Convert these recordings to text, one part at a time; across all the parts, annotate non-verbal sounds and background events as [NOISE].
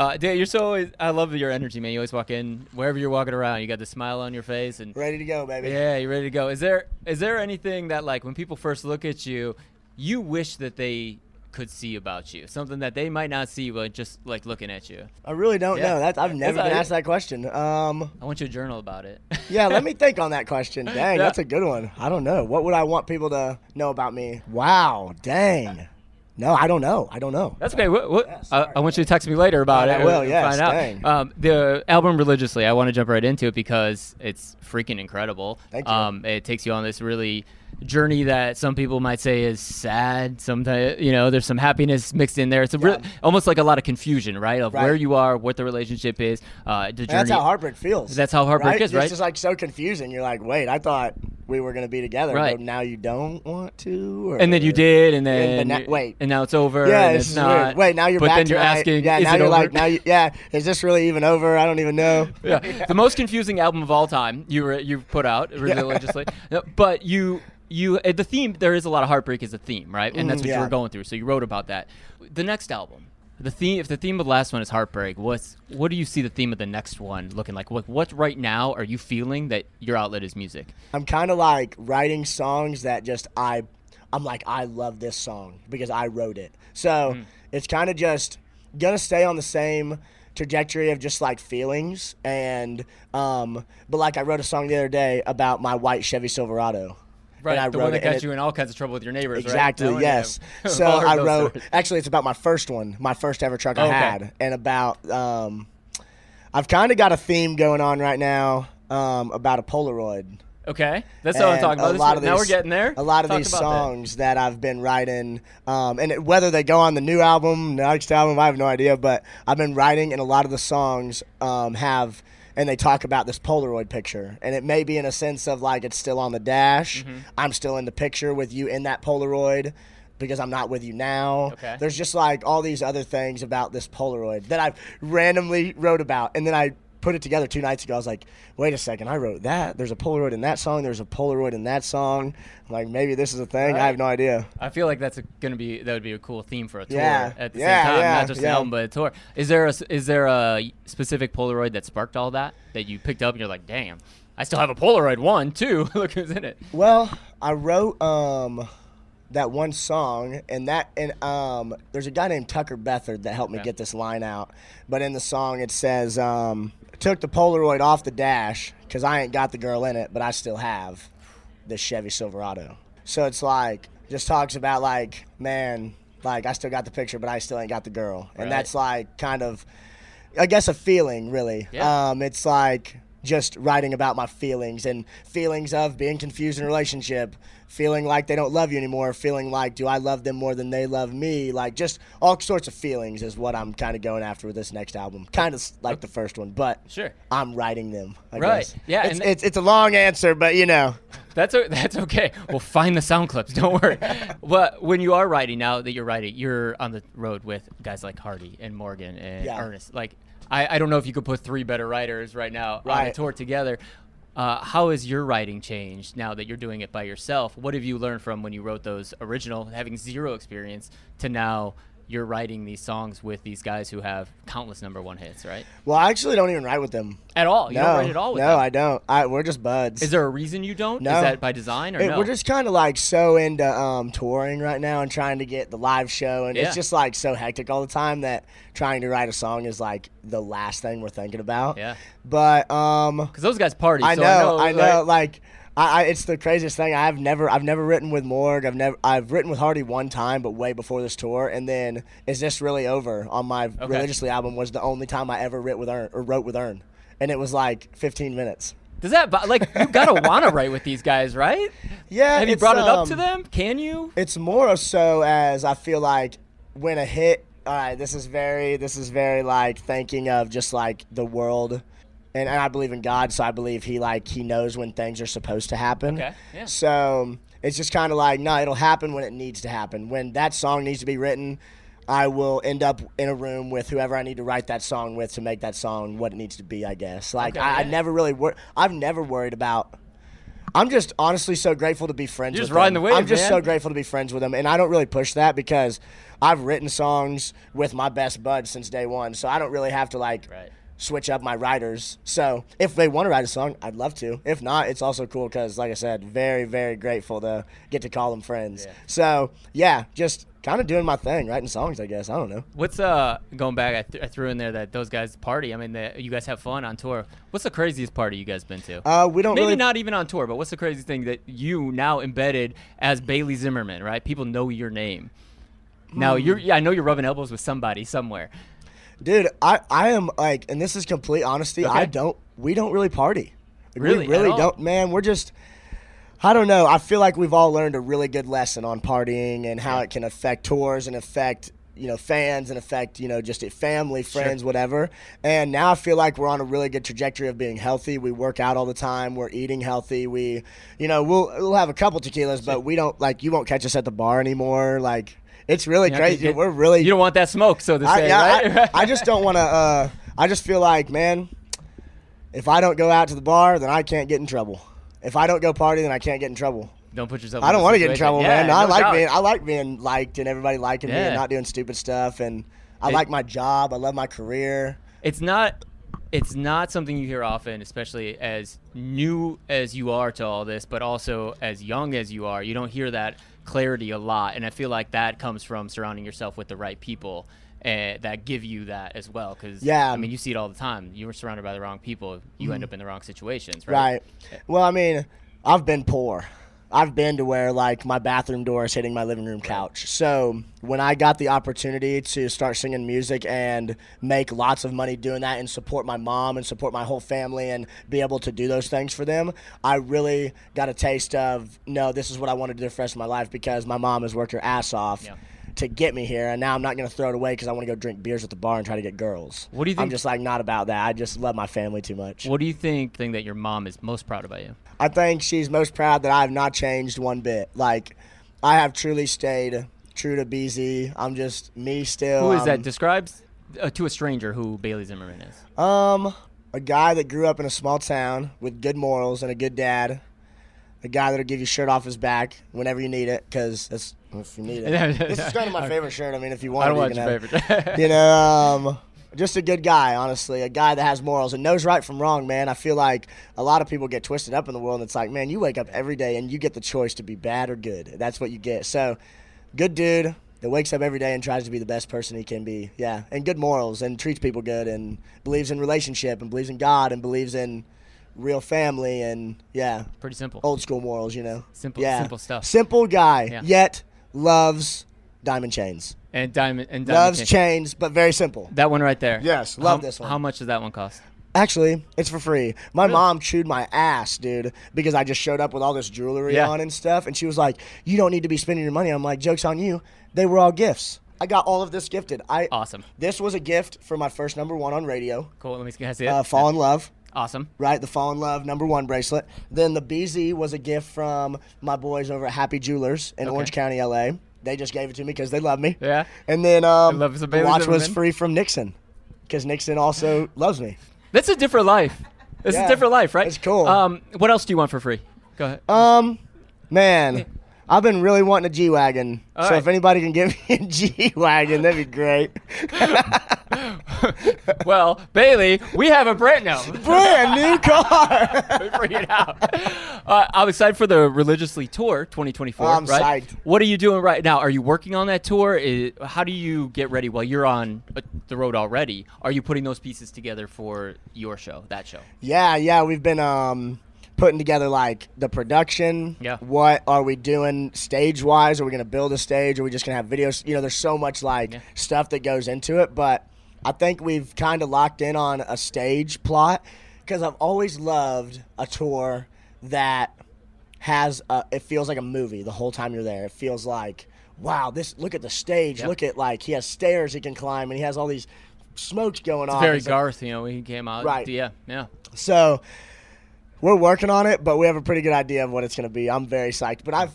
Uh, Dan, you're so. Always, I love your energy, man. You always walk in wherever you're walking around. You got the smile on your face, and Ready to go, baby. yeah, you're ready to go. Is there is there anything that like when people first look at you, you wish that they could see about you? Something that they might not see, but just like looking at you. I really don't Yeah. know. That I've never That's been asked that question. Um, I want you to journal about it. [LAUGHS] yeah, let me think on that question. [LAUGHS] Dang, Yeah. that's a good one. I don't know. What would I want people to know about me? Wow, dang. No, I don't know. I don't know. That's okay. What, what, Yeah, I. I want you to text me later about Yeah, it. I will, yes, Find out. Um, the album religiously. I want to jump right into it because it's freaking incredible. Thank you. Um, it takes you on this really journey that some people might say is sad. Sometimes you know there's some happiness mixed in there. It's Yeah. almost like a lot of confusion, right? Of Right. where you are, what the relationship is, uh, the journey. And that's how heartbreak feels. That's how heartbreak right? is, right? It's just like so confusing. You're like, wait, I thought we were gonna be together, Right. but now you don't want to. Or, and then you did, and then na- wait. and now it's over. Yeah, and this it's not. weird. Wait, now you're but back then you're tonight. asking, Yeah, is now it you're over? like, now you, yeah, is this really even over? I don't even know. [LAUGHS] yeah, the most confusing album of all time. You were you put out religiously, but you you uh, the theme there is a lot of heartbreak as a theme, right? And that's Mhm, what you were going through. So you wrote about that. The next album, the theme if the theme of the last one is heartbreak, what's what do you see the theme of the next one looking like? What what right now are you feeling that your outlet is music? I'm kind of like writing songs that just I, I'm like I love this song because I wrote it. So Hmm. it's kind of just gonna stay on the same trajectory of just like feelings and um, but like I wrote a song the other day about my white Chevy Silverado. Right, and I the wrote one that got it- you in all kinds of trouble with your neighbors, right? Exactly. That yes. [LAUGHS] So I wrote. stories. Actually, it's about my first one, my first ever truck I Okay. had, and about. Um, I've kind of got a theme going on right now um, about a Polaroid. Okay, that's what I'm talking about. A lot of now these, we're getting there. A lot of Talk these about that. songs that. I've been writing, um, and it, whether they go on the new album, next album, I have no idea. But I've been writing, and a lot of the songs um, have, and they talk about this Polaroid picture, and it may be in a sense of like it's still on the dash. Mm-hmm. I'm still in the picture with you in that Polaroid. Because I'm not with you now. Okay. There's just like all these other things about this Polaroid that I randomly wrote about, and then I put it together two nights ago. I was like, wait a second, I wrote that. There's a Polaroid in that song. There's a Polaroid in that song. I'm like maybe this is a thing. I have no idea. I feel like that's a, gonna be that would be a cool theme for a tour Yeah. at the Yeah, same time, yeah, not just an album but a tour. Is there a is there a specific Polaroid that sparked all that that you picked up and you're like, damn, I still have a Polaroid one too. [LAUGHS] Look who's in it. Well, I wrote um that one song and that and um there's a guy named Tucker Beathard that helped me get this line out. But in the song it says um took the Polaroid off the dash cuz I ain't got the girl in it, but I still have this Chevy Silverado. So it's like just talks about like man, like I still got the picture but I still ain't got the girl. Right. And that's like kind of I guess a feeling really. Yeah. Um, it's like just writing about my feelings and feelings of being confused in a relationship, feeling like they don't love you anymore, feeling like do I love them more than they love me, like just all sorts of feelings is what I'm kind of going after with this next album. Kind of like the first one, but Sure. I'm writing them. I Right. guess. Yeah, It's, it's it's a long answer, but you know. That's o- that's okay. We'll find the sound clips. Don't worry. [LAUGHS] but when you are writing now that you're writing, you're on the road with guys like Hardy and Morgan and Yeah. Ernest. Like I, I don't know if you could put three better writers right now on a tour together. Uh, how has your writing changed now that you're doing it by yourself? What have you learned from when you wrote those original, having zero experience, to now you're writing these songs with these guys who have countless number one hits, right? Well, I actually don't even write with them. At all? You no, don't write at all with no, them? I don't. I we're just buds. Is there a reason you don't? No. Is that by design or It- no? We're just kind of like so into um, touring right now and trying to get the live show, and Yeah. it's just like so hectic all the time that trying to write a song is like the last thing we're thinking about. Yeah. But um, Because those guys party. I so know, I I know, know. like. I, I, it's the craziest thing. I've never, I've never written with Morg. I've never, I've written with Hardy one time, but way before this tour. And then, is this really over? On my religiously album was the only time I ever writ with Ern, or wrote with Ern, and it was like 15 minutes. Does that like you gotta [LAUGHS] want to write with these guys, right? Yeah. Have you brought it up to um, them? Can you? It's more so as I feel like when a hit. All right, this is very, this is very like thinking of just like the world, and, and I believe in God, so I believe He like He knows when things are supposed to happen. Okay, yeah. So it's just kind of like no, it'll happen when it needs to happen. When that song needs to be written, I will end up in a room with whoever I need to write that song with to make that song what it needs to be. I guess. Like Okay, I, I never really wor- I've never worried about. I'm just honestly so grateful to be friends. You're with just riding them. the wave, I'm just man. so grateful to be friends with them, and I don't really push that because I've written songs with my best bud since day one, so I don't really have to like Right. Switch up my writers. So if they want to write a song, I'd love to. If not, it's also cool because, like I said, very very grateful to get to call them friends. Yeah. So yeah, just kind of doing my thing, writing songs. I guess I don't know. What's uh going back? I, th- I threw in there that those guys party. I mean, the, you guys have fun on tour. What's the craziest party you guys been to? Uh, we don't Maybe really not even on tour, but what's the craziest thing that you now embedded as Bailey Zimmerman? Right? People know your name. Now Hmm. you're. Yeah, I know you're rubbing elbows with somebody somewhere. Dude, I, I am like, and this is complete honesty. I don't. We don't really party. Really? we really don't. Man, we're just. I don't know. I feel like we've all learned a really good lesson on partying and how it can affect tours and affect you know fans and affect you know just family, friends, whatever. And now I feel like we're on a really good trajectory of being healthy. We work out all the time. We're eating healthy. We, you know, we'll we'll have a couple tequilas, but we don't like you won't catch us at the bar anymore. Like it's really You know, crazy. we're really You don't want that smoke, so to I, say, yeah, right? I, I [LAUGHS] just don't want to. Uh, I just feel like, man, if I don't go out to the bar, then I can't get in trouble. If I don't go party, then I can't get in trouble. don't put yourself. I don't want to get in trouble, yeah, man. I like doubt. being, I like being liked and everybody liking me and not doing stupid stuff. And I It- like my job. I love my career. it's not it's not something you hear often especially as new as you are to all this but also as young as you are you don't hear that clarity a lot and i feel like that comes from surrounding yourself with the right people uh, that give you that as well because Yeah. i mean you see it all the time you were surrounded by the wrong people you end up in the wrong situations right, Right. Well, I mean, I've been poor. I've been to where like my bathroom door is hitting my living room couch. So when I got the opportunity to start singing music and make lots of money doing that and support my mom and support my whole family and be able to do those things for them, I really got a taste of no, this is what I want to do for the rest of my life because my mom has worked her ass off. Yeah. To get me here, and now I'm not gonna throw it away because I want to go drink beers at the bar and try to get girls. What do you think? I'm just like not about that. I just love my family too much. what do you think thing that your mom is most proud about you I think she's most proud that I have not changed one bit. Like, I have truly stayed true to BZ. I'm just me still. who is that Um, describes uh, to a stranger who bailey zimmerman is Um, a guy that grew up in a small town with good morals and a good dad. A guy that'll give you shirt off his back whenever you need it, because that's if you need it. [LAUGHS] this is kind of my favorite shirt. I mean, if you want i don't it, want you your can have favorite you know, um, just a good guy, honestly. A guy that has morals and knows right from wrong, man. I feel like a lot of people get twisted up in the world, and it's like, man, you wake up every day and you get the choice to be bad or good. That's what you get. So, good dude that wakes up every day and tries to be the best person he can be. Yeah, and good morals and treats people good and believes in relationship and believes in God and believes in real family and yeah, pretty simple old school morals. You know, Simple- yeah. simple stuff. Simple guy, Yeah. yet loves diamond chains. and diamond and diamond Loves chain. chains, but very simple. That one right there. Yes, love How- this one. How much does that one cost? Actually, it's for free. My mom chewed my ass, dude, because I just showed up with all this jewelry Yeah. on and stuff. And she was like, You don't need to be spending your money. I'm like, Joke's on you. They were all gifts. I got all of this gifted. I Awesome. This was a gift for my first number one on radio, Cool. Let me I see it. uh, Fall in Love, Awesome. right? The Fall in Love number one bracelet. Then the BZ was a gift from my boys over at Happy Jewelers in Okay. Orange County, LA. They just gave it to me because they love me. Yeah. And then um, the watch was Zimmerman. free from Nixon because Nixon also loves me. That's a different life. It's Yeah, a different life, right? it's cool. Um, what else do you want for free? Go ahead. Um, man, I've been really wanting a G wagon. So right. if anybody can give [LAUGHS] me a G wagon, that'd be great. [LAUGHS] well, Bailey, we have a brand now. [LAUGHS] Brand new car. Bring it out. Uh, I'm excited for the religiously tour 2024. I'm right? psyched. What are you doing right now? Are you working on that tour? Is, how do you get ready? While you're on uh, the road already, are you putting those pieces together for your show, that show? yeah, yeah, we've been um putting together like the production. Yeah. What are we doing stage wise? Are we gonna build a stage? Are we just gonna have videos? You know, there's so much like Yeah. stuff that goes into it, but I think we've kind of locked in on a stage plot because I've always loved a tour that has a, it feels like a movie the whole time you're there. It feels like wow, this look at the stage. Yep. Look at like he has stairs he can climb and he has all these smokes going on. Very It's like- Garth, you know, when he came out. Right. Yeah, yeah. so we're working on it, but we have a pretty good idea of what it's going to be. I'm very psyched. But I've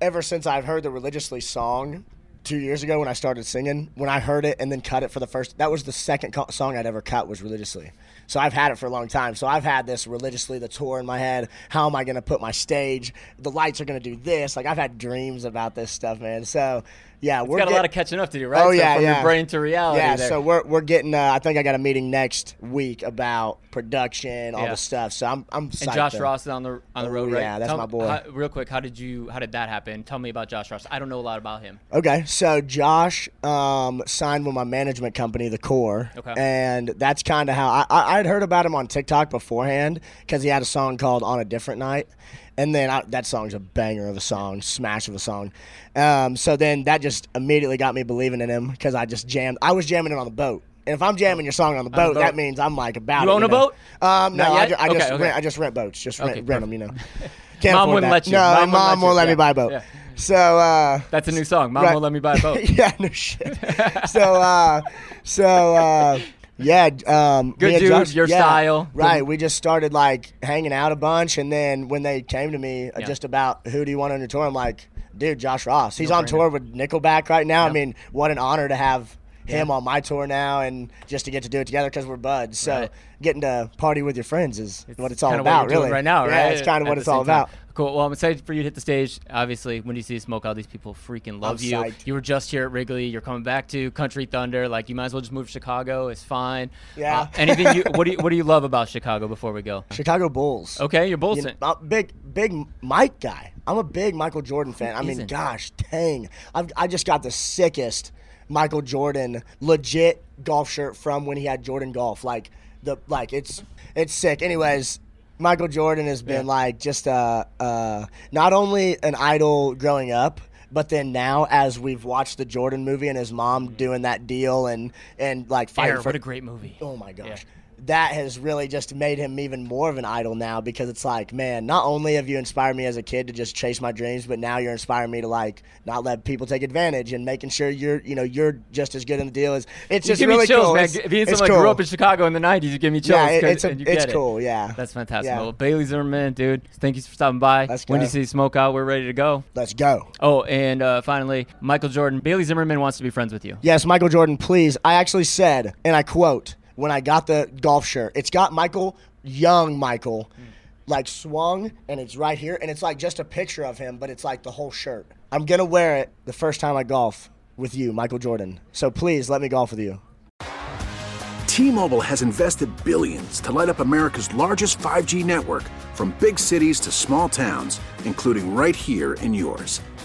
ever since I've heard the religiously song, two years ago when I started singing. When I heard it and then cut it for the first, that was the second co- song I'd ever cut was religiously. So I've had it for a long time. So I've had this religiously, the tour in my head. How am I going to put my stage? The lights are going to do this. Like I've had dreams about this stuff, man. So yeah, we're got get- a lot of catching up to do, right? Oh So yeah, from yeah. your brain to reality. Yeah, there. so we're we're getting. Uh, I think I got a meeting next week about production, all Yeah. the stuff. So I'm I'm. And Josh to- Ross is on the on the Oh, road, right? yeah, that's Tell my boy. how- real quick, how did you how did that happen? Tell me about Josh Ross. I don't know a lot about him. Okay, so Josh um, signed with my management company, The Core, Okay. and that's kind of how I, I I'd heard about him on TikTok beforehand because he had a song called "On a Different Night," and then I, that song's a banger of a song, smash of a song. Um, so then that just immediately got me believing in him because I just jammed. I was jamming it on the boat. And if I'm jamming your song on the boat, boat. that means I'm like about You it. own a know? boat? Um, no, I, ju- I just Okay, rent. I just rent boats. Just Okay, rent, rent them. You know. [LAUGHS] Mom Can't afford wouldn't that. let you. No, Mom mom let you. won't let Yeah. me buy a boat. Yeah. So uh, That's a new song. Mom Right. won't let me buy a boat. [LAUGHS] yeah, no shit. [LAUGHS] so, uh, so, uh, yeah, um, Good dude, Josh- your yeah, style. right? We just started like hanging out a bunch, and then when they came to me uh, Yeah. just about who do you want on your tour, I'm like, dude, Josh Ross. He's on No-brainer. tour with Nickelback right now. I mean, what an honor to have him on my tour now, and just to get to do it together because we're buds. So, Right. getting to party with your friends is what it's all about, really. right now, Yeah, right? it's kind of At what it's all time. about. Cool. Well, I'm excited for you to hit the stage. Obviously, when you see Smoke Out, these people freaking love I'm you. psyched. You were just here at Wrigley. You're coming back to Country Thunder. Like, you might as well just move to Chicago. It's fine. Yeah. Uh, anything? You, what do you What do you love about Chicago? Before we go. Chicago Bulls. Okay, you're Bulls. You know. I'm big, big Mike guy. I'm a big Michael Jordan fan. I mean, isn't? gosh, dang. I've, I just got the sickest Michael Jordan legit golf shirt from when he had Jordan Golf. Like the like it's it's sick. Anyways, Michael Jordan has been Yeah. like just a, uh not only an idol growing up. But then now, as we've watched the Jordan movie and his mom doing that deal and and like fighting Air, for what a great movie. Oh my gosh. Yeah. That has really just made him even more of an idol now because it's like, man, not only have you inspired me as a kid to just chase my dreams, but now you're inspiring me to like not let people take advantage and making sure you're, you know, you're just as good in the deal as it's just give really me chills, cool. man. It's, Being someone cool. who grew up in Chicago in the '90s, you give me chills. yeah, it- it's a, and you it's get it. cool. Yeah, That's fantastic. Yeah. Well, Bailey Zimmerman, dude, thank you for stopping by. Let's When go. you see Smoke Out, we're ready to go. let's go. Oh, and uh, finally, Michael Jordan. Bailey Zimmerman wants to be friends with you. Yes, Michael Jordan, please. I actually said, and I quote, when I got the golf shirt, it's got Michael, young Michael, like swung, and it's right here, and it's like just a picture of him, but it's like the whole shirt. I'm gonna wear it the first time I golf with you, Michael Jordan. So please let me golf with you. T-Mobile has invested billions to light up America's largest 5G network from big cities to small towns, including right here in yours.